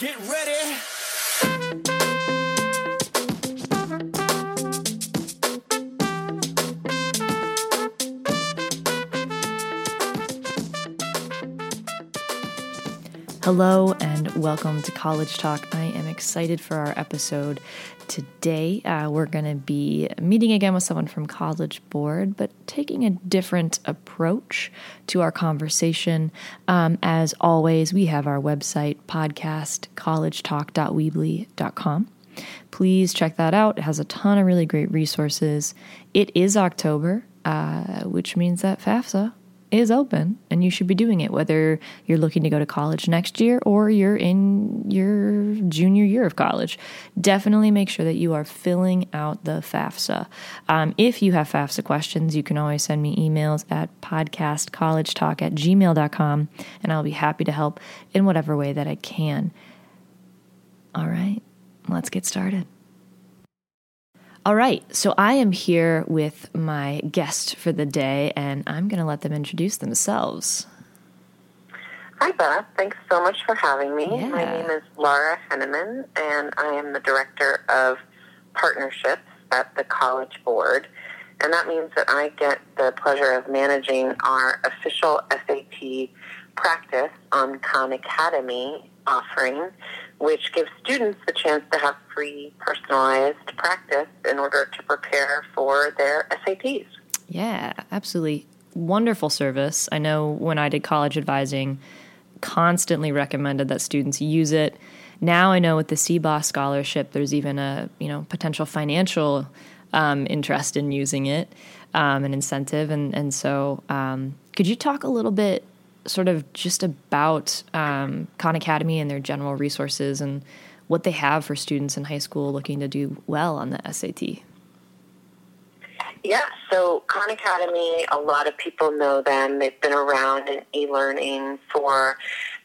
Get ready. Hello and welcome to College Talk. I am excited for our episode today. Uh, we're going to be meeting again with someone from College Board, but taking a different approach to our conversation. Um, as always, we have our website, podcast, collegetalk.weebly.com. Please check that out. It has a ton of really great resources. It is October, uh, which means that FAFSA is open and you should be doing it whether you're looking to go to college next year or you're in your junior year of college. Definitely make sure that you are filling out the fafsa. Um, if you have fafsa questions you can always send me emails at podcastcollegetalk at gmail.com and i'll be happy to help in whatever way that i can. All right let's get started all right, so I am here with my guest for the day, and I'm going to let them introduce themselves. Hi, Beth. Thanks so much for having me. Yeah. My name is Laura Henneman, and I am the Director of Partnerships at the College Board. And that means that I get the pleasure of managing our official SAT practice on Khan Academy offering, which gives students the chance to have free personalized practice in order to prepare for their SATs. Yeah, absolutely. Wonderful service. I know when I did college advising, constantly recommended that students use it. Now I know with the CBOS scholarship, there's even a you know potential financial um, interest in using it, um, an incentive, and and so um, could you talk a little bit, sort of just about um, Khan Academy and their general resources and what they have for students in high school looking to do well on the SAT? Yeah, so Khan Academy, a lot of people know them. They've been around in e-learning for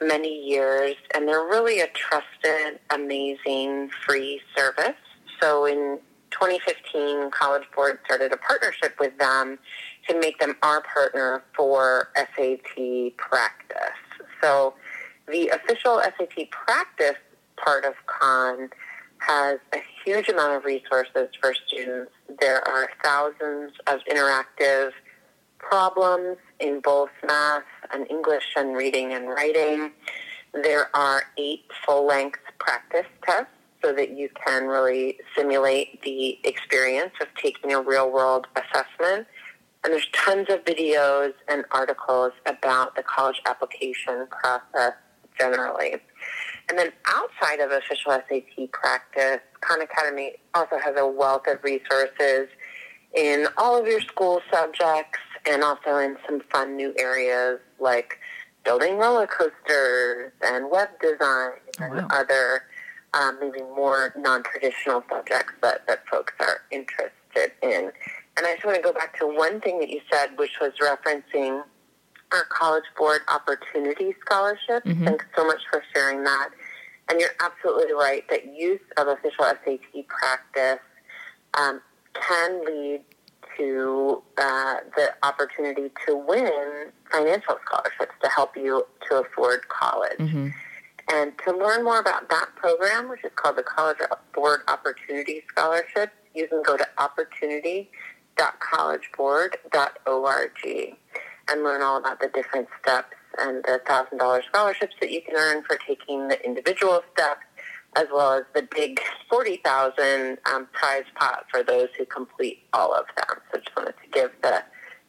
many years, and they're really a trusted, amazing, free service. So in 2015, College Board started a partnership with them to make them our partner for SAT practice. So the official SAT practice part of Khan has a huge amount of resources for students. There are thousands of interactive problems in both math and English and reading and writing. There are eight full length practice tests so that you can really simulate the experience of taking a real world assessment. And there's tons of videos and articles about the college application process generally. And then outside of official SAT practice, Khan Academy also has a wealth of resources in all of your school subjects and also in some fun new areas like building roller coasters and web design and wow. other um, maybe more non-traditional subjects that, that folks are interested in. And I just want to go back to one thing that you said, which was referencing our College Board Opportunity Scholarship. Mhm. Thanks so much for sharing that. And you're absolutely right that use of official SAT practice um, can lead to uh, the opportunity to win financial scholarships to help you to afford college. hmm And to learn more about that program, which is called the College Board Opportunity Scholarship, you can go to opportunity.collegeboard.org and learn all about the different steps and the thousand dollar scholarships that you can earn for taking the individual steps, as well as the big forty thousand um, prize pot for those who complete all of them. So just wanted to give the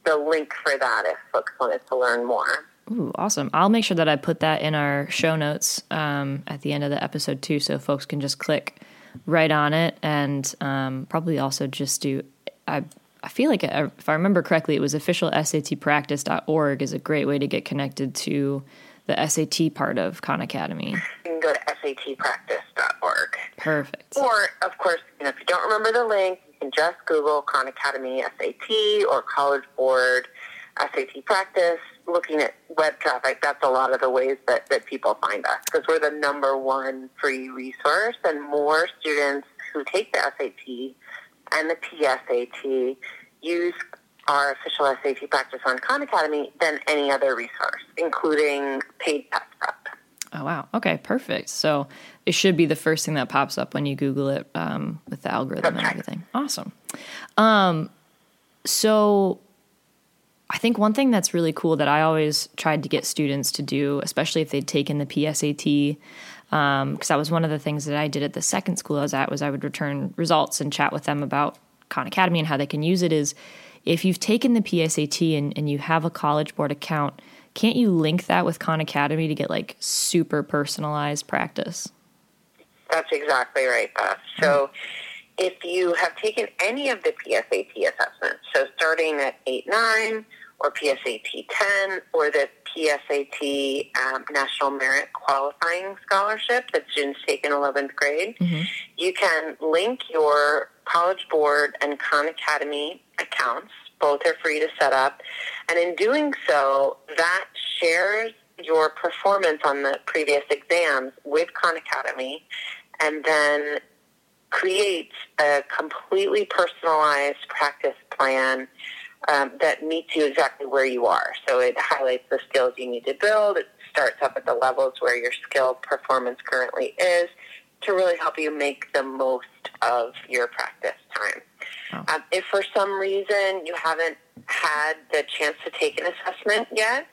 the link for that if folks wanted to learn more. Ooh, awesome. I'll make sure that I put that in our show notes um, at the end of the episode too, so folks can just click right on it and um, probably also just do. I I feel like uh, if I remember correctly, it was official SATpractice.org is a great way to get connected to the SAT part of Khan Academy. You can go to satpractice.org. Perfect. Or, of course, you know, if you don't remember the link, you can just Google Khan Academy SAT or College Board SAT Practice. Looking at web traffic, that's a lot of the ways that, that people find us because we're the number one free resource, and more students who take the SAT and the PSAT use our official SAT practice on Khan Academy than any other resource, including paid test prep. Oh wow. Okay, perfect. So it should be the first thing that pops up when you Google it um, with the algorithm and everything. Awesome. Um, so I think one thing that's really cool that I always tried to get students to do, especially if they'd taken the PSAT, Um, because that was one of the things that I did at the second school I was at, was I would return results and chat with them about Khan Academy and how they can use it. Is if you've taken the PSAT and, and you have a College Board account, can't you link that with Khan Academy to get like super personalized practice? That's exactly right, Beth. So if you have taken any of the PSAT assessments, so starting at 8 9 or PSAT 10 or the PSAT um, National Merit Qualifying Scholarship that students take in 11th grade, you can link your College Board and Khan Academy accounts. Both are free to set up. And in doing so, that shares your performance on the previous exams with Khan Academy and then creates a completely personalized practice plan um, that meets you exactly where you are. So it highlights the skills you need to build. It starts up at the levels where your skill performance currently is to really help you make the most of your practice time. Um, if for some reason you haven't had the chance to take an assessment yet,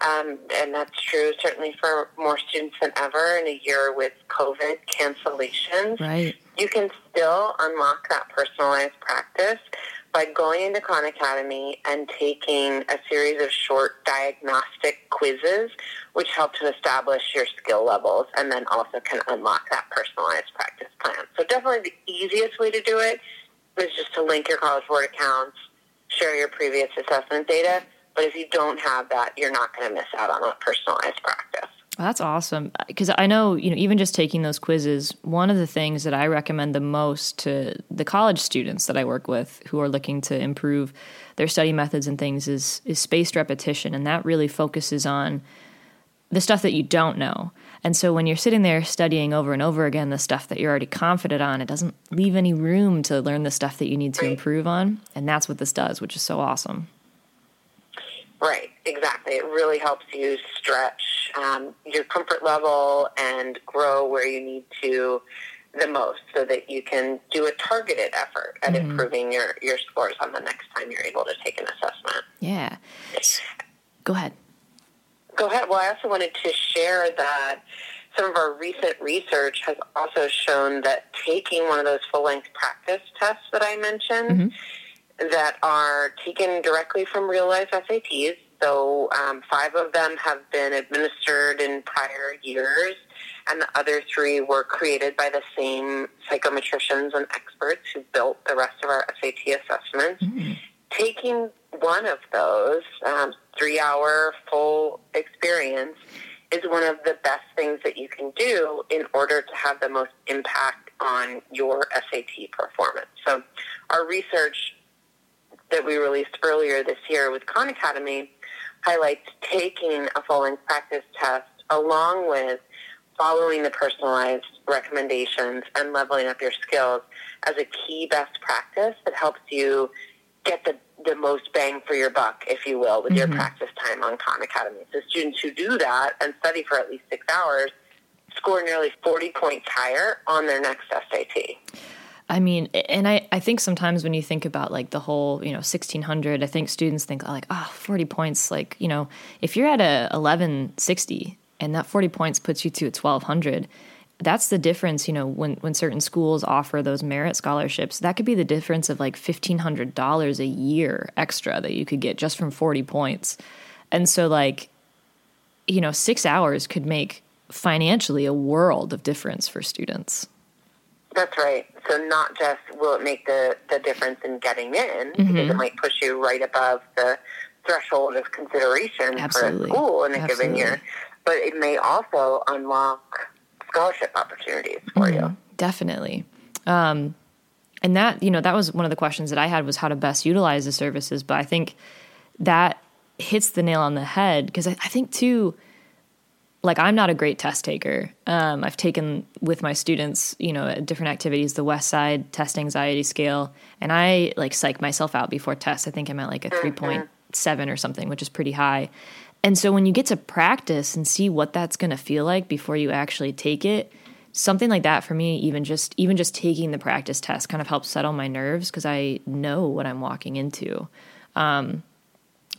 um, and that's true certainly for more students than ever in a year with COVID cancellations, Right. you can still unlock that personalized practice by going into Khan Academy and taking a series of short diagnostic quizzes, which help to establish your skill levels and then also can unlock that personalized practice plan. So definitely the easiest way to do it is just to link your College Board accounts, share your previous assessment data. But if you don't have that, you're not going to miss out on that personalized practice. That's awesome. Because I know, you know, even just taking those quizzes, one of the things that I recommend the most to the college students that I work with who are looking to improve their study methods and things is is spaced repetition, and that really focuses on the stuff that you don't know. And so when you're sitting there studying over and over again the stuff that you're already confident on, it doesn't leave any room to learn the stuff that you need to improve on, and that's what this does, which is so awesome. Right, exactly. It really helps you stretch um, your comfort level and grow where you need to the most so that you can do a targeted effort at improving your, your scores on the next time you're able to take an assessment. Yeah. Go ahead. Go ahead. Well, I also wanted to share that some of our recent research has also shown that taking one of those full length practice tests that I mentioned that are taken directly from real life SATs. So um, five of them have been administered in prior years, and the other three were created by the same psychometricians and experts who built the rest of our SAT assessments. Taking one of those um, three hour full experience is one of the best things that you can do in order to have the most impact on your SAT performance. So, our research that we released earlier this year with Khan Academy highlights taking a full length practice test along with following the personalized recommendations and leveling up your skills as a key best practice that helps you get the, the most bang for your buck, if you will, with your mm-hmm. practice time on Khan Academy. So students who do that and study for at least six hours score nearly 40 points higher on their next SAT. I mean, and I, I think sometimes when you think about like the whole, you know, 1600, I think students think like, oh, 40 points. Like, you know, if you're at a 1160 and that 40 points puts you to a 1200, that's the difference, you know, when, when certain schools offer those merit scholarships, that could be the difference of like $1,500 a year extra that you could get just from 40 points. And so, like, you know, six hours could make financially a world of difference for students. That's right. So not just will it make the, the difference in getting in, because it might push you right above the threshold of consideration Absolutely. for a school in a Absolutely. given year, but it may also unlock scholarship opportunities for you. Definitely. Um, and that, you know, that was one of the questions that I had was how to best utilize the services. But I think that hits the nail on the head because I, I think too, like I'm not a great test taker. Um, I've taken with my students, you know, different activities, the Westside Test Anxiety Scale, and I like psych myself out before tests. I think I'm at like a three point seven or something, which is pretty high. and so when you get to practice and see what that's going to feel like before you actually take it, something like that for me even just even just taking the practice test kind of helps settle my nerves because I know what I'm walking into. Um,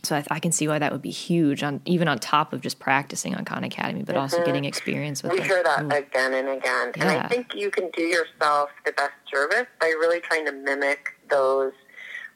so I, I, can see why that would be huge on even on top of just practicing on Khan Academy, but mm-hmm. also getting experience with. It. We hear that Ooh. again and again, yeah. and I think you can do yourself the best service by really trying to mimic those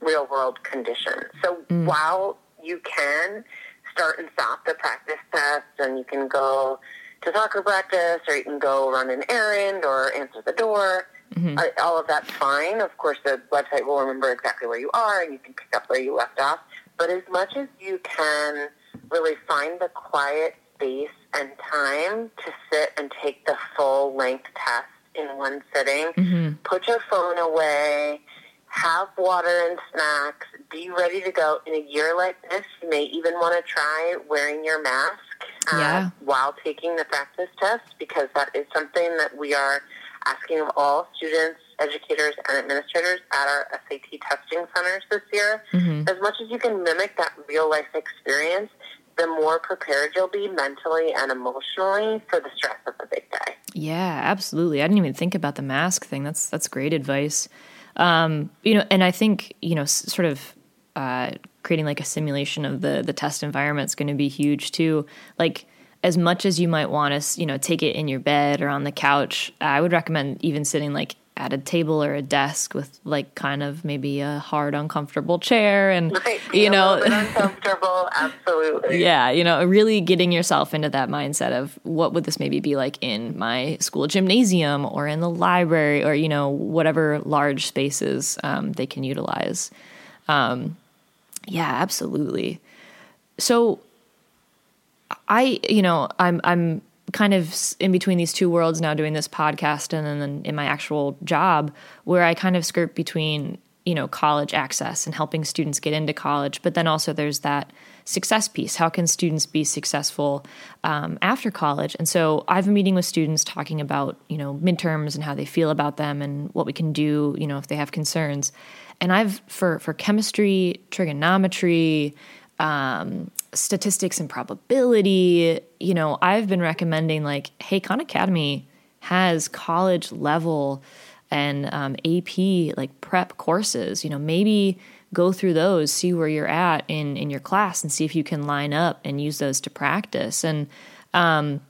real world conditions. So mm. while you can start and stop the practice tests, and you can go to soccer practice, or you can go run an errand, or answer the door. Mm-hmm. Uh, all of that's fine. Of course, the website will remember exactly where you are, and you can pick up where you left off. But as much as you can really find the quiet space and time to sit and take the full length test in one sitting, mm-hmm. put your phone away, have water and snacks, be ready to go. In a year like this, you may even want to try wearing your mask uh, yeah. while taking the practice test because that is something that we are asking of all students, educators, and administrators at our SAT testing centers this year. Mm-hmm. As much as you can mimic that real life experience, the more prepared you'll be mentally and emotionally for the stress of the big day. Yeah, absolutely. I didn't even think about the mask thing. That's that's great advice. Um, you know, and I think you know, sort of uh, creating like a simulation of the the test environment is going to be huge too. Like as much as you might want to, you know, take it in your bed or on the couch, I would recommend even sitting like at a table or a desk with like kind of maybe a hard, uncomfortable chair and right, you know, uncomfortable, absolutely. Yeah, you know, really getting yourself into that mindset of what would this maybe be like in my school gymnasium or in the library or you know whatever large spaces um, they can utilize. Um, yeah, absolutely. So I, you know, I'm I'm kind of in between these two worlds now doing this podcast and then in my actual job where I kind of skirt between you know college access and helping students get into college but then also there's that success piece. How can students be successful um, after college? And so i've been meeting with students talking about you know midterms and how they feel about them and what we can do you know if they have concerns. And i've for for chemistry trigonometry um, statistics and probability, you know, I've been recommending like, hey, Khan Academy has college level and um, AP like prep courses. You know, maybe go through those, see where you're at in in your class, and see if you can line up and use those to practice. And um,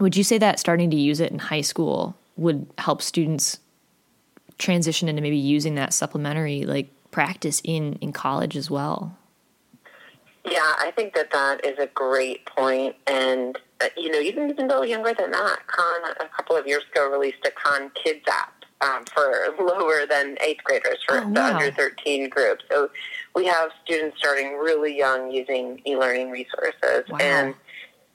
would you say that starting to use it in high school would help students transition into maybe using that supplementary like practice in in college as well? Yeah, I think that that is a great point. And, uh, you know, even, even though younger than that, Khan, a couple of years ago, released a Khan Kids app um, for lower than eighth graders, for oh, wow. the under 13 group. So we have students starting really young using e learning resources. Wow. And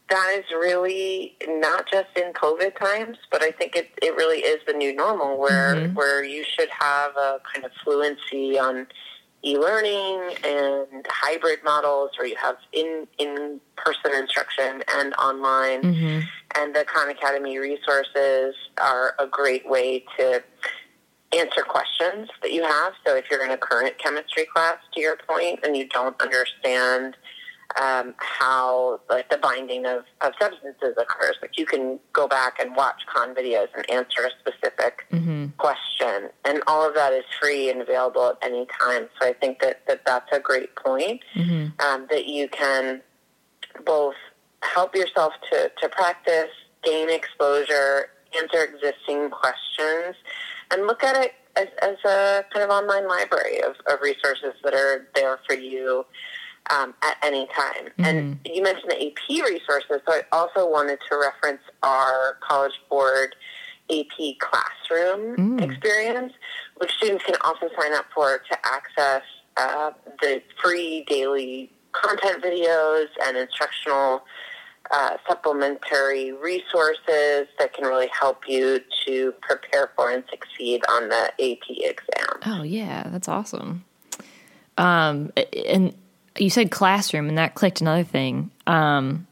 that is really not just in COVID times, but I think it, it really is the new normal where, mm-hmm. where you should have a kind of fluency on e-learning and hybrid models where you have in in person instruction and online mm-hmm. and the Khan Academy resources are a great way to answer questions that you have so if you're in a current chemistry class to your point and you don't understand um, how like the binding of, of substances occurs. Like you can go back and watch Khan videos and answer a specific mm-hmm. question, and all of that is free and available at any time. So I think that, that that's a great point mm-hmm. um, that you can both help yourself to, to practice, gain exposure, answer existing questions, and look at it as, as a kind of online library of, of resources that are there for you um, at any time. Mm-hmm. And you mentioned the AP resources, so I also wanted to reference our College Board AP classroom mm. experience, which students can also sign up for to access uh, the free daily content videos and instructional uh, supplementary resources that can really help you to prepare for and succeed on the AP exam. Oh yeah, that's awesome. Um, and you said classroom, and that clicked another thing. Um,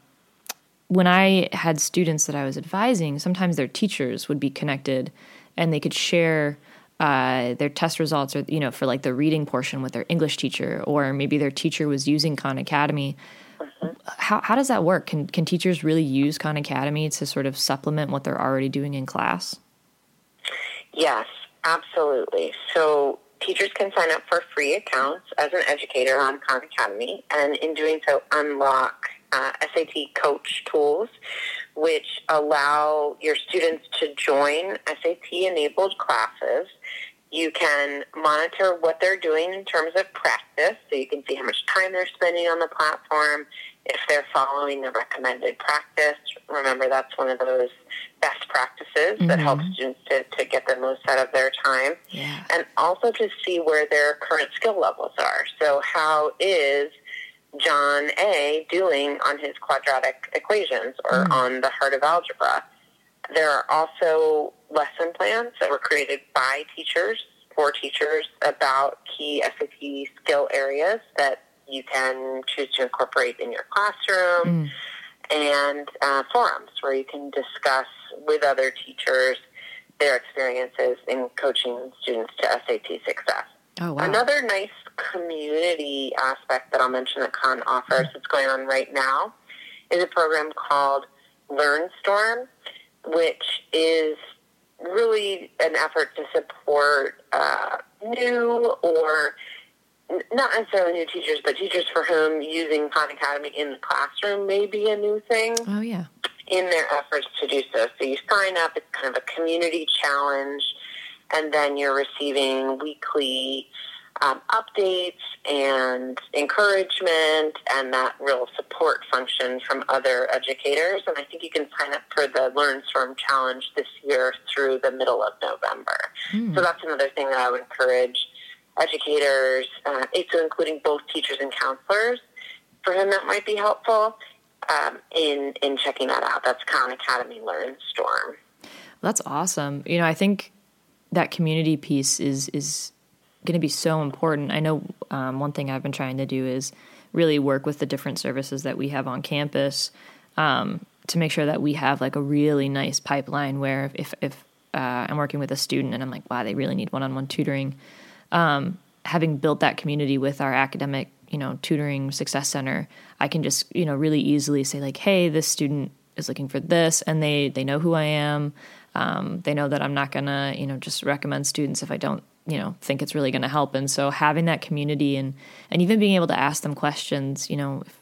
when I had students that I was advising, sometimes their teachers would be connected, and they could share uh, their test results, or you know, for like the reading portion with their English teacher, or maybe their teacher was using Khan Academy. how, how does that work? Can, can teachers really use Khan Academy to sort of supplement what they're already doing in class? Yes, absolutely. So teachers can sign up for free accounts as an educator on Khan Academy, and in doing so, unlock uh, SAT coach tools, which allow your students to join SAT enabled classes. You can monitor what they're doing in terms of practice, so you can see how much time they're spending on the platform, if they're following the recommended practice. Remember, that's one of those best practices mm-hmm. that helps students to, to get the most out of their time. Yeah. And also to see where their current skill levels are. So, how is John A doing on his quadratic equations or mm. on the heart of algebra? There are also lesson plans that were created by teachers for teachers about key SAT skill areas that you can choose to incorporate in your classroom. Mm and uh, forums where you can discuss with other teachers their experiences in coaching students to SAT success. Oh, wow. Another nice community aspect that I'll mention that Khan offers that's going on right now is a program called LearnStorm, which is really an effort to support uh, new or not necessarily new teachers, but teachers for whom using Khan Academy in the classroom may be a new thing. Oh, yeah. In their efforts to do so. So you sign up, it's kind of a community challenge, and then you're receiving weekly um, updates and encouragement and that real support function from other educators. And I think you can sign up for the Learn LearnStorm Challenge this year through the middle of November. Mm. So that's another thing that I would encourage educators, uh, so including both teachers and counselors, for whom that might be helpful um, in in checking that out. That's Khan Academy Learn Storm. That's awesome. You know, I think that community piece is is going to be so important. I know um, one thing I've been trying to do is really work with the different services that we have on campus um, to make sure that we have like a really nice pipeline where if if uh, I'm working with a student and I'm like, wow, they really need one-on-one tutoring um, having built that community with our academic, you know, tutoring success center, I can just, you know, really easily say like, hey, this student is looking for this, and they they know who I am. Um, they know that I'm not gonna, you know, just recommend students if I don't, you know, think it's really gonna help. And so having that community and and even being able to ask them questions, you know, if,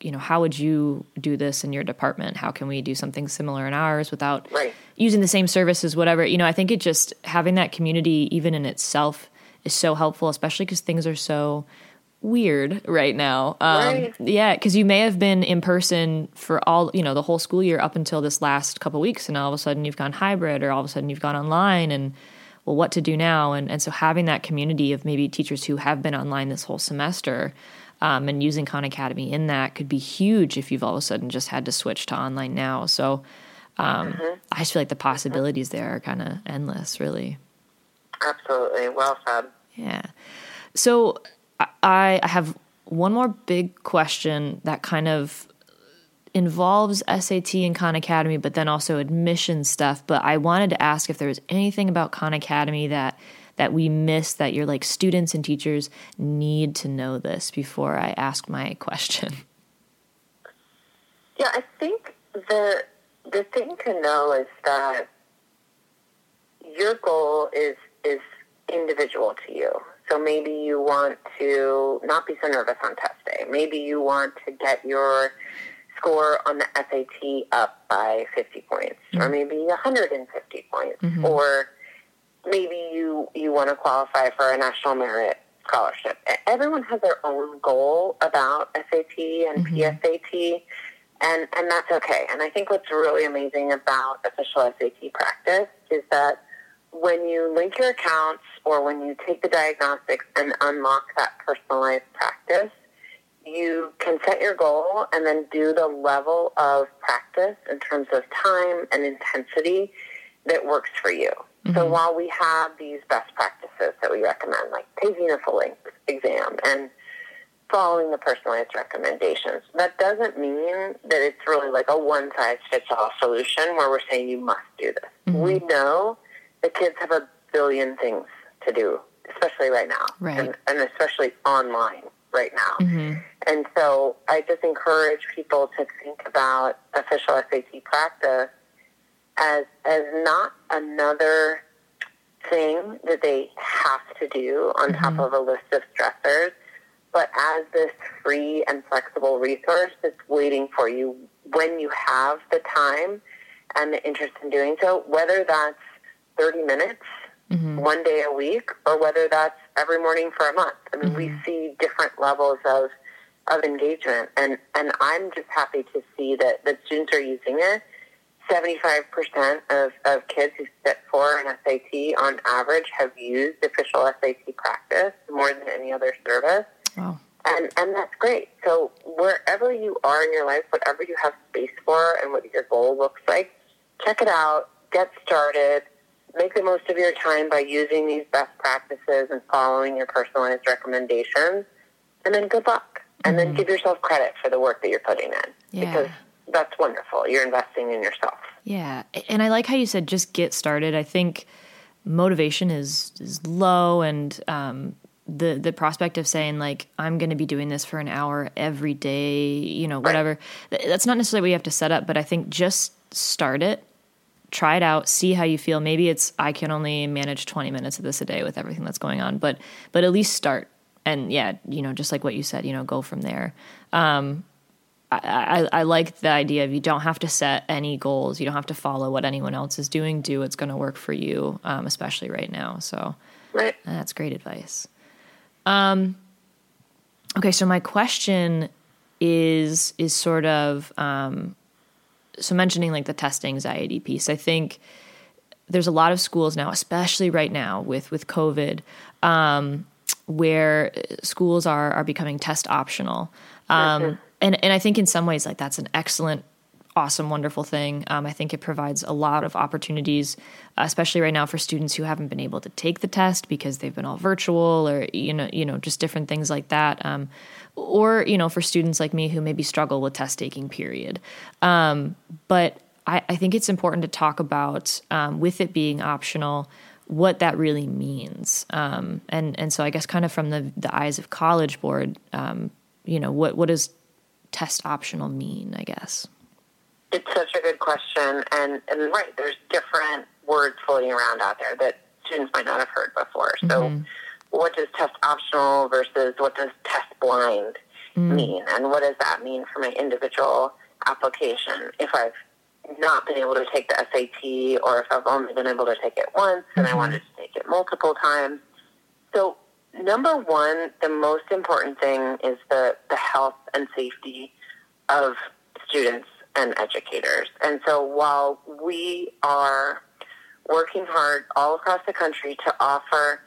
you know, how would you do this in your department? How can we do something similar in ours without right. using the same services, whatever? You know, I think it just having that community, even in itself, is so helpful, especially because things are so weird right now. Um, right. Yeah, because you may have been in person for all, you know, the whole school year up until this last couple weeks, and all of a sudden you've gone hybrid, or all of a sudden you've gone online, and well, what to do now? And and so having that community of maybe teachers who have been online this whole semester. Um, and using Khan Academy in that could be huge if you've all of a sudden just had to switch to online now. So um, mm-hmm. I just feel like the possibilities there are kind of endless, really. Absolutely. Well said. Yeah. So I, I have one more big question that kind of involves SAT and Khan Academy, but then also admission stuff. But I wanted to ask if there was anything about Khan Academy that that we miss that your like students and teachers need to know this before I ask my question. Yeah, I think the the thing to know is that your goal is is individual to you. So maybe you want to not be so nervous on test day. Maybe you want to get your score on the SAT up by 50 points, mm-hmm. or maybe 150 points, mm-hmm. or maybe you you want to qualify for a national merit scholarship. Everyone has their own goal about SAT and mm-hmm. PSAT, and and that's okay. And I think what's really amazing about official SAT practice is that when you link your accounts or when you take the diagnostics and unlock that personalized practice, you can set your goal and then do the level of practice in terms of time and intensity that works for you. Mm-hmm. So while we have these best practices that we recommend, like taking a full length exam and following the personalized recommendations, that doesn't mean that it's really like a one size fits all solution where we're saying you must do this. Mm-hmm. We know the kids have a billion things to do, especially right now, right. and, and especially online right now. Mm-hmm. And so I just encourage people to think about official SAT practice as as not another thing that they have to do on mm-hmm. top of a list of stressors, but as this free and flexible resource that's waiting for you when you have the time and the interest in doing so, whether that's 30 minutes mm-hmm. one day a week or whether that's every morning for a month. I mean, mm-hmm. we see different levels of of engagement, and and I'm just happy to see that the students are using it. 75% of, of kids who sit for an SAT on average have used official SAT practice more than any other service. Wow. And, and that's great. So wherever you are in your life, whatever you have space for and what your goal looks like, check it out, get started, make the most of your time by using these best practices and following your personalized recommendations. And then good luck. And mm-hmm. then give yourself credit for the work that you're putting in. Yeah. Because that's wonderful. You're investing in yourself. Yeah. And I like how you said just get started. I think motivation is is low and um, the the prospect of saying like I'm going to be doing this for an hour every day, you know, whatever. Right. That's not necessarily what you have to set up, but I think just start it try it out, see how you feel. Maybe it's I can only manage 20 minutes of this a day with everything that's going on, but but at least start. And yeah, you know, just like what you said, you know, go from there. Um, I, I, I like the idea of you don't have to set any goals. You don't have to follow what anyone else is doing. Do what's going to work for you, um, especially right now. So right. that's great advice. Um, okay, so my question is is sort of um, so mentioning like the test anxiety piece, I think there's a lot of schools now, especially right now with with COVID, um, where schools are are becoming test optional. Um, mm-hmm. And and I think in some ways like that's an excellent awesome, wonderful thing. Um, I think it provides a lot of opportunities, especially right now for students who haven't been able to take the test because they've been all virtual or you know, you know, just different things like that. Um, or you know, for students like me who maybe struggle with test taking. Period. Um, but I, I, think it's important to talk about um, with it being optional what that really means. Um, and and so I guess kind of from the the eyes of College Board, um, you know, what what does test optional mean? I guess. It's such a good question, and and right, there's different words floating around out there that students might not have heard before. So, mm-hmm. What does test optional versus what does test blind mm-hmm. mean, and what does that mean for my individual application? If I've not been able to take the SAT, or if I've only been able to take it once and mm-hmm. I wanted to take it multiple times. So, number one, the most important thing is the the health and safety of students and educators. And so while we are working hard all across the country to offer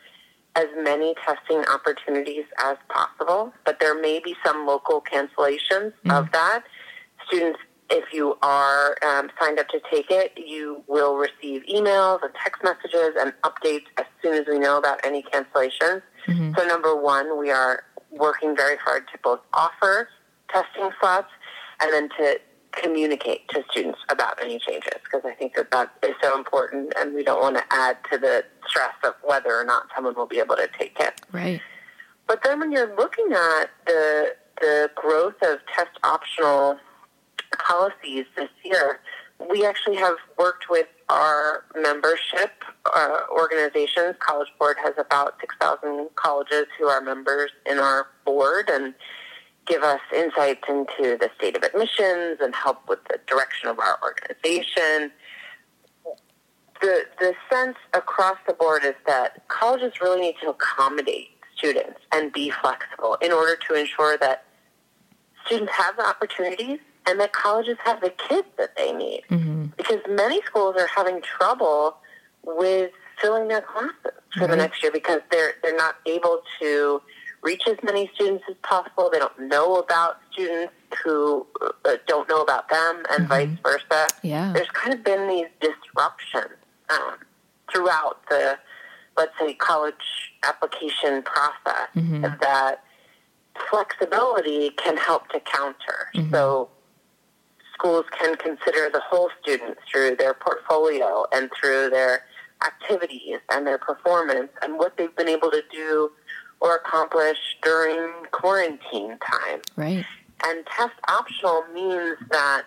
as many testing opportunities as possible, but there may be some local cancellations mm-hmm. of that. Students, if you are um, signed up to take it, you will receive emails and text messages and updates as soon as we know about any cancellations. Mm-hmm. So, number one, we are working very hard to both offer testing slots and then to communicate to students about any changes because I think that that is so important and we don't want to add to the stress of whether or not someone will be able to take it. Right. But then when you're looking at the the growth of test optional policies this year, we actually have worked with our membership uh, organizations. College Board has about 6,000 colleges who are members in our board and give us insights into the state of admissions and help with the direction of our organization. The, the sense across the board is that colleges really need to accommodate students and be flexible in order to ensure that students have the opportunities and that colleges have the kids that they need. Mm-hmm. Because many schools are having trouble with filling their classes for mm-hmm. the next year because they're they're not able to reach as many students as possible. They don't know about students who uh, don't know about them, and mm-hmm. vice versa. Yeah. There's kind of been these disruptions um, throughout the, let's say, college application process mm-hmm. that flexibility can help to counter. Mm-hmm. So schools can consider the whole student through their portfolio and through their activities and their performance and what they've been able to do or accomplish during quarantine time. Right. And test optional means that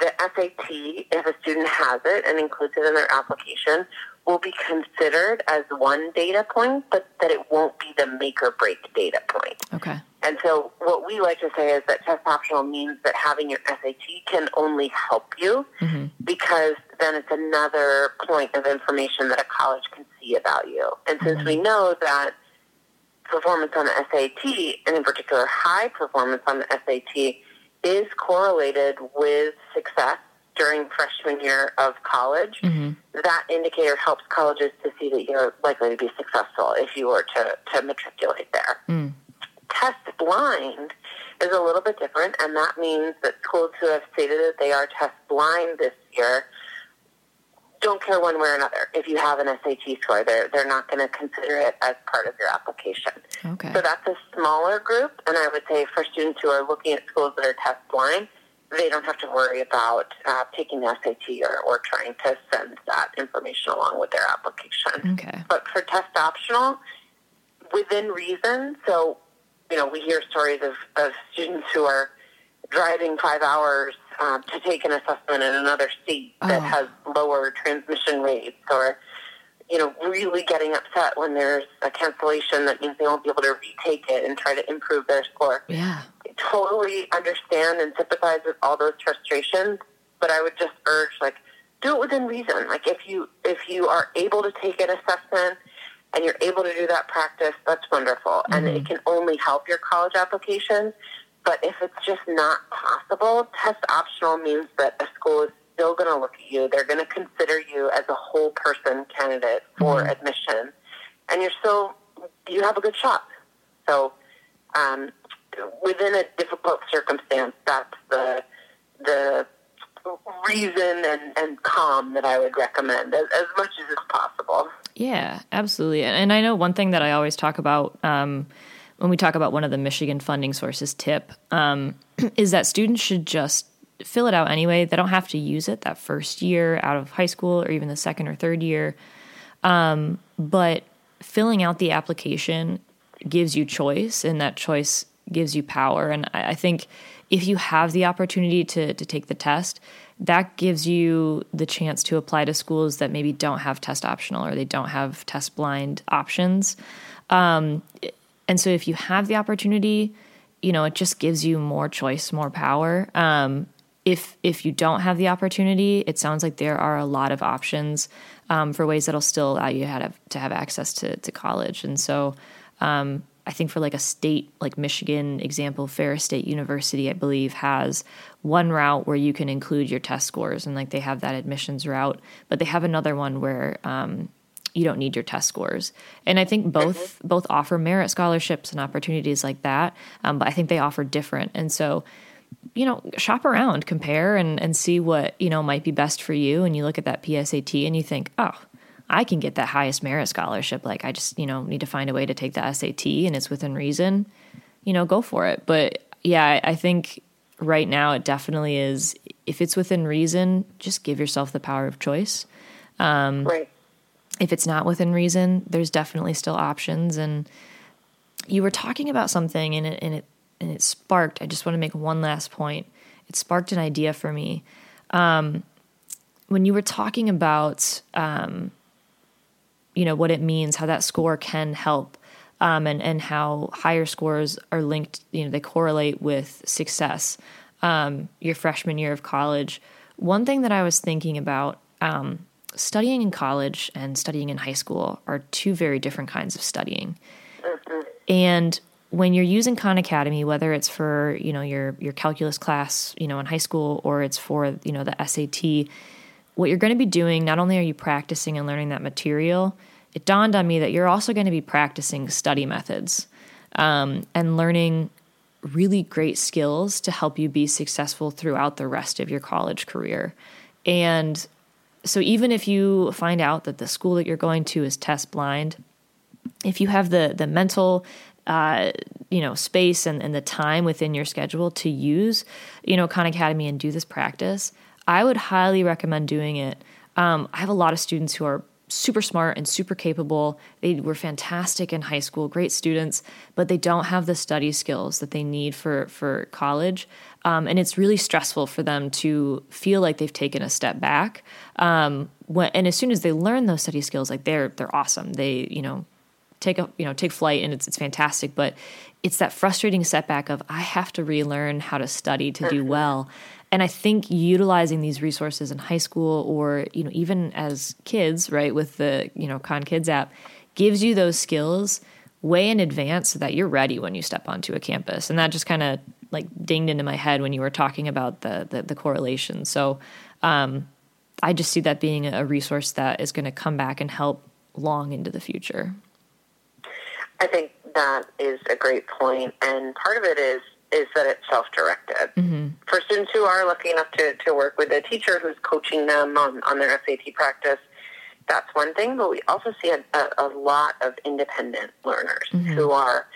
the SAT, if a student has it and includes it in their application, will be considered as one data point, but that it won't be the make or break data point. Okay. And so what we like to say is that test optional means that having your SAT can only help you Mm-hmm. because then it's another point of information that a college can see about you. And since we know that performance on the SAT, and in particular high performance on the SAT, is correlated with success during freshman year of college, mm-hmm. that indicator helps colleges to see that you're likely to be successful if you were to, to matriculate there. Mm. Test blind is a little bit different, and that means that schools who have stated that they are test blind this year don't care one way or another. If you have an SAT score, they're, they're not going to consider it as part of your application. Okay. So that's a smaller group, and I would say for students who are looking at schools that are test blind, they don't have to worry about uh, taking the SAT or, or trying to send that information along with their application. Okay. But for test optional, within reason, so, you know, we hear stories of, of students who are driving five hours um, to take an assessment in another state that Oh. has lower transmission rates or, you know, really getting upset when there's a cancellation that means they won't be able to retake it and try to improve their score Yeah. totally understand and sympathize with all those frustrations, but I would just urge like do it within reason. Like if you if you are able to take an assessment and you're able to do that practice, that's wonderful. And it can only help your college application. But if it's just not possible, test optional means that a school is still going to look at you. They're going to consider you as a whole person candidate for admission, and you're still you have a good shot. So um, within a difficult circumstance, that's the the reason and, and calm that I would recommend as, as much as is possible. Yeah, absolutely. And I know one thing that I always talk about um, when we talk about one of the Michigan funding sources tip um, is that students should just fill it out anyway. They don't have to use it that first year out of high school or even the second or third year. Um, but filling out the application gives you choice, and that choice gives you power. And I, I think if you have the opportunity to to take the test, that gives you the chance to apply to schools that maybe don't have test optional or they don't have test blind options. Um, and so if you have the opportunity, you know, it just gives you more choice, more power. Um, if if you don't have the opportunity, it sounds like there are a lot of options um, for ways that'll still allow you to have, to have access to, to college. And so um, I think for like a state like Michigan example, Ferris State University, I believe, has one route where you can include your test scores and like they have that admissions route, but they have another one where um, you don't need your test scores. And I think both both offer merit scholarships and opportunities like that, um, but I think they offer different. And so you know, shop around, compare, and and see what you know might be best for you. And you look at that PSAT and you think, oh, I can get that highest merit scholarship. Like I just you know need to find a way to take the SAT, and it's within reason. You know, go for it. But yeah, I, I think right now it definitely is. If it's within reason, just give yourself the power of choice. Right. If it's not within reason, there's definitely still options. And you were talking about something, and it and it and it sparked. I just want to make one last point. It sparked an idea for me. Um, when you were talking about, um, you know, what it means, how that score can help, um, and and how higher scores are linked. You know, they correlate with success. Um, your freshman year of college. One thing that I was thinking about. Studying in college and studying in high school are two very different kinds of studying. And when you're using Khan Academy, whether it's for you know your your calculus class, you know in high school, or it's for you know the SAT, what you're going to be doing not only are you practicing and learning that material, it dawned on me that you're also going to be practicing study methods um, and learning really great skills to help you be successful throughout the rest of your college career. And so even if you find out that the school that you're going to is test blind, if you have the the mental uh, you know space and, and the time within your schedule to use you know Khan Academy and do this practice, I would highly recommend doing it. Um, I have a lot of students who are super smart and super capable. They were fantastic in high school, great students, but they don't have the study skills that they need for for college. Um, and it's really stressful for them to feel like they've taken a step back. Um, when, and as soon as they learn those study skills, like they're they're awesome. They you know take a you know take flight and it's it's fantastic. But it's that frustrating setback of I have to relearn how to study to do well. And I think utilizing these resources in high school or, you know, even as kids, right, with the, you know, Khan Kids app, gives you those skills way in advance so that you're ready when you step onto a campus. And that just kind of like dinged into my head when you were talking about the the, the correlation. So um, I just see that being a resource that is going to come back and help long into the future. I think that is a great point, and part of it is is that it's self-directed. Mm-hmm. For students who are lucky enough to, to work with a teacher who's coaching them on, on their SAT practice, that's one thing. But we also see a, a, a lot of independent learners mm-hmm. who are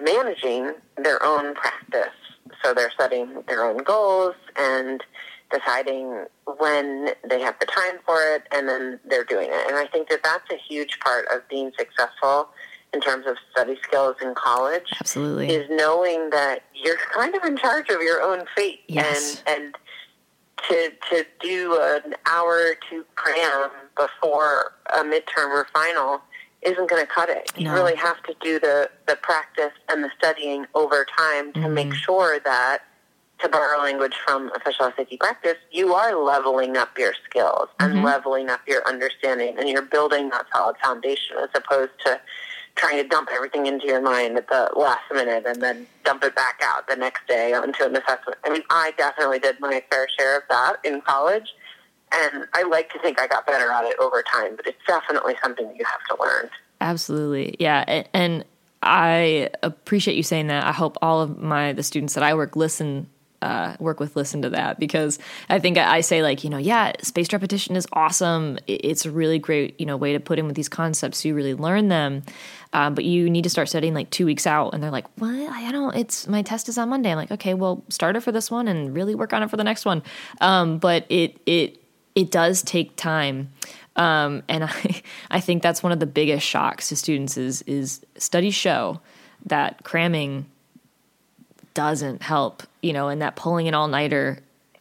managing their own practice. So they're setting their own goals and deciding when they have the time for it, and then they're doing it. And I think that that's a huge part of being successful in terms of study skills in college. Absolutely. Is knowing that you're kind of in charge of your own fate. Yes. And, and to, to do an hour or two cram before a midterm or final isn't going to cut it. You really have to do the, the practice and the studying over time to mm-hmm. make sure that, to borrow language from official SAT practice, you are leveling up your skills mm-hmm. and leveling up your understanding and you're building that solid foundation as opposed to trying to dump everything into your mind at the last minute and then dump it back out the next day onto an assessment. I mean, I definitely did my fair share of that in college, and I like to think I got better at it over time, but it's definitely something that you have to learn. Absolutely. Yeah. And I appreciate you saying that. I hope all of my the students that I work listen uh, work with listen to that. Because I think I say like you know yeah spaced repetition is awesome. It's a really great you know way to put in with these concepts. So you really learn them. Um, but you need to start studying like two weeks out. And they're like what? I don't it's my test is on Monday. I'm like okay well start it for this one and really work on it for the next one. Um, but it it it does take time. Um, and I I think that's one of the biggest shocks to students is is studies show that cramming doesn't help, you know, and that pulling an all nighter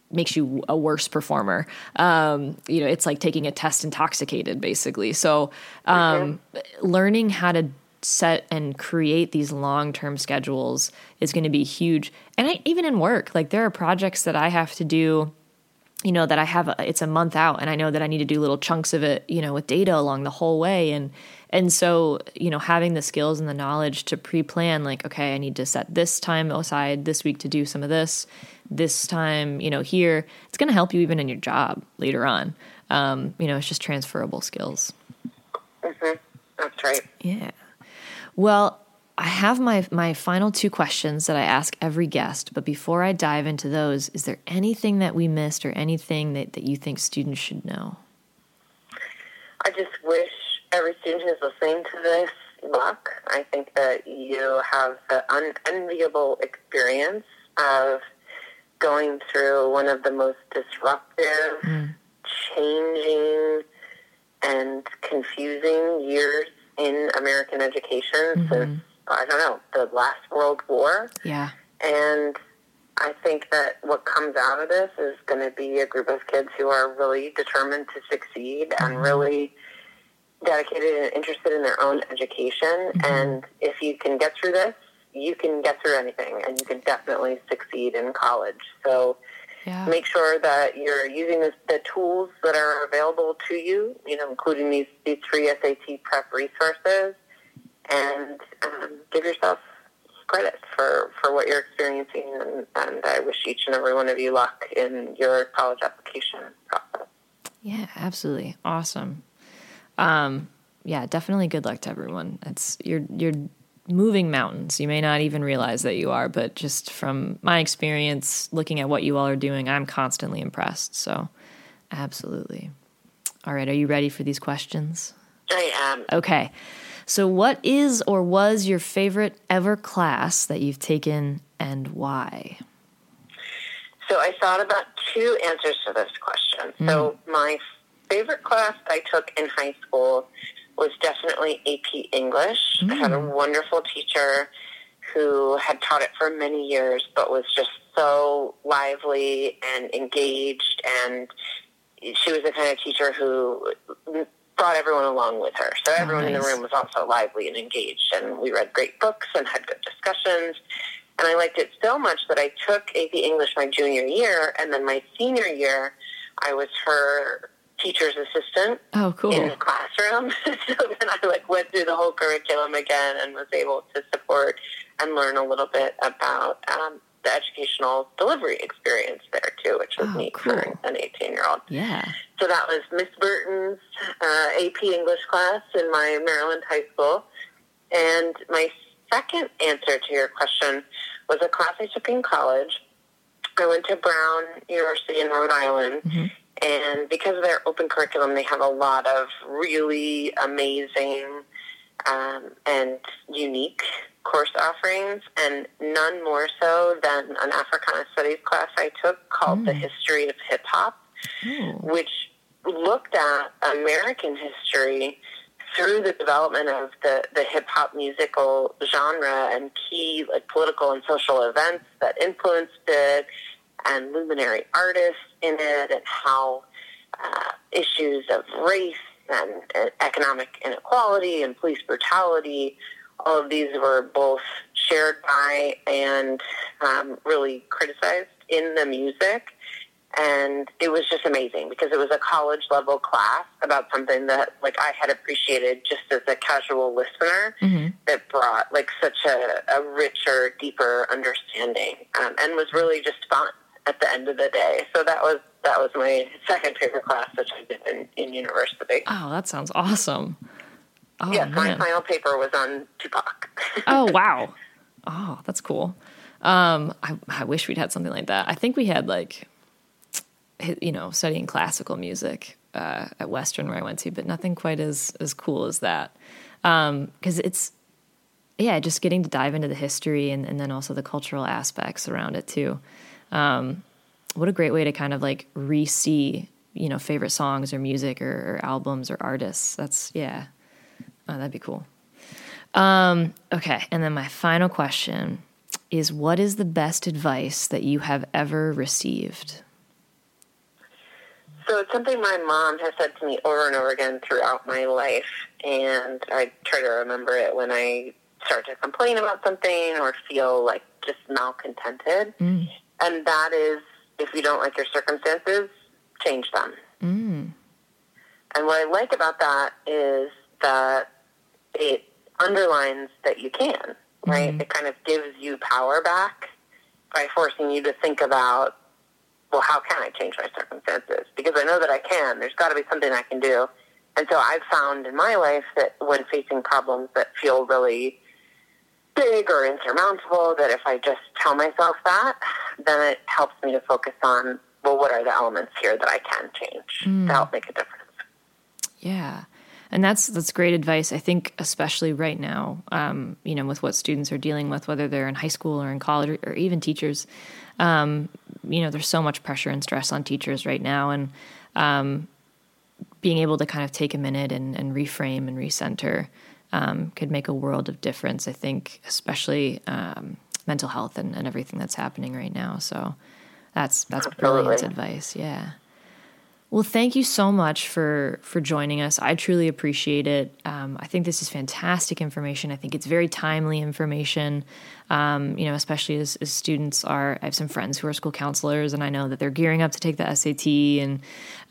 makes you a worse performer. Um, you know, it's like taking a test intoxicated, basically. So, um, mm-hmm. learning how to set and create these long term schedules is going to be huge. And I, even in work, like there are projects that I have to do you know that I have a, it's a month out and I know that I need to do little chunks of it, you know, with data along the whole way and and so, you know, having the skills and the knowledge to pre-plan like okay, I need to set this time aside this week to do some of this, this time, you know, here, it's going to help you even in your job later on. Um, you know, it's just transferable skills. Mhm. That's right. Yeah. Well, I have my my final two questions that I ask every guest, but before I dive into those, is there anything that we missed or anything that, that you think students should know? I just wish every student who's listening to this luck. I think that you have the unenviable experience of going through one of the most disruptive, mm. changing, and confusing years in American education mm-hmm. since I don't know, the last World War. Yeah. And I think that what comes out of this is going to be a group of kids who are really determined to succeed mm-hmm. and really dedicated and interested in their own education. Mm-hmm. And if you can get through this, you can get through anything and you can definitely succeed in college. So yeah. make sure that you're using the, the tools that are available to you, you know, including these, these three SAT prep resources and um, give yourself credit for, for what you're experiencing. And, and I wish each and every one of you luck in your college application process. Yeah, absolutely. Awesome. Um, yeah, definitely good luck to everyone. It's you're you're moving mountains. You may not even realize that you are, but just from my experience looking at what you all are doing, I'm constantly impressed. So, absolutely. All right, are you ready for these questions? I am. Okay. So, what is or was your favorite ever class that you've taken and why? So, I thought about two answers to this question. Mm. So, my favorite class I took in high school was definitely AP English. Mm. I had a wonderful teacher who had taught it for many years, but was just so lively and engaged. And she was the kind of teacher who brought everyone along with her. So everyone nice. in the room was also lively and engaged. And we read great books and had good discussions. And I liked it so much that I took AP English my junior year. And then my senior year, I was her teacher's assistant oh, cool. in the classroom. so then I like went through the whole curriculum again and was able to support and learn a little bit about um, the educational delivery experience there too, which was oh, neat cool. for an 18 year old. Yeah. So that was Miss Burton's uh, AP English class in my Maryland high school. And my second answer to your question was a class I took in college. I went to Brown University in Rhode Island. Mm-hmm. And because of their open curriculum, they have a lot of really amazing um, and unique course offerings, and none more so than an Africana Studies class I took called mm. The History of Hip Hop, mm. which looked at American history through the development of the, the hip hop musical genre and key like political and social events that influenced it and luminary artists in it and how uh, issues of race and, economic inequality and police brutality all of these were both shared by and um, really criticized in the music. And it was just amazing because it was a college level class about something that like I had appreciated just as a casual listener mm-hmm. that brought like such a, a richer, deeper understanding um, and was really just fun at the end of the day. So that was that was my second favorite class that I did in, in university. Oh, that sounds awesome. Oh, yes, man. my final paper was on Tupac. oh wow! Oh, that's cool. Um, I, I wish we'd had something like that. I think we had like, you know, studying classical music uh, at Western where I went to, but nothing quite as as cool as that. Because um, it's, yeah, just getting to dive into the history and, and then also the cultural aspects around it too. Um, what a great way to kind of like re-see, you know, favorite songs or music or, or albums or artists. That's yeah, Oh, that'd be cool. Um, okay, and then my final question is what is the best advice that you have ever received? So it's something my mom has said to me over and over again throughout my life, and I try to remember it when I start to complain about something or feel like just malcontented. Mm. And that is if you don't like your circumstances, change them. Mm. And what I like about that is that it underlines that you can, right? Mm-hmm. It kind of gives you power back by forcing you to think about, well, how can I change my circumstances? Because I know that I can. There's got to be something I can do. And so I've found in my life that when facing problems that feel really big or insurmountable, that if I just tell myself that, then it helps me to focus on, well, what are the elements here that I can change mm. to help make a difference? Yeah and that's that's great advice. I think, especially right now, um, you know, with what students are dealing with, whether they're in high school or in college or even teachers, um, you know, there's so much pressure and stress on teachers right now, and um, being able to kind of take a minute and, and reframe and recenter um, could make a world of difference. I think, especially um, mental health and, and everything that's happening right now. So that's that's Absolutely. brilliant advice. Yeah. Well, thank you so much for for joining us. I truly appreciate it. Um, I think this is fantastic information. I think it's very timely information. Um, you know, especially as, as, students are. I have some friends who are school counselors, and I know that they're gearing up to take the SAT and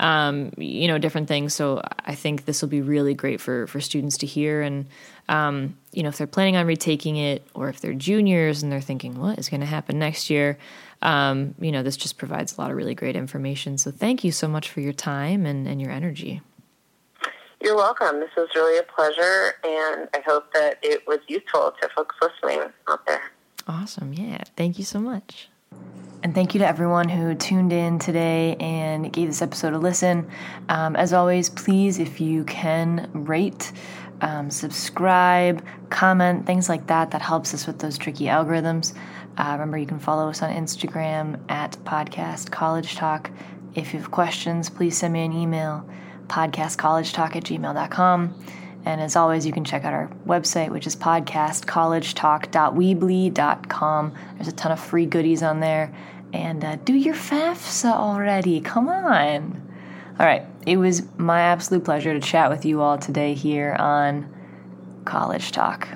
um, you know different things. So I think this will be really great for for students to hear. And um, you know, if they're planning on retaking it, or if they're juniors and they're thinking, what is going to happen next year? um, you know, this just provides a lot of really great information. So thank you so much for your time and, and your energy. You're welcome. This was really a pleasure, and I hope that it was useful to folks listening out there. Awesome. Yeah. Thank you so much. And thank you to everyone who tuned in today and gave this episode a listen. Um, as always, please, if you can, rate, um, subscribe, comment, things like that. That helps us with those tricky algorithms. Uh, remember, you can follow us on Instagram at podcast college talk. If you have questions, please send me an email. podcastcollegetalk at gmail.com. And as always, you can check out our website, which is podcastcollegetalk.weebly.com. There's a ton of free goodies on there. And uh, do your FAFSA already. Come on. All right. It was my absolute pleasure to chat with you all today here on College Talk.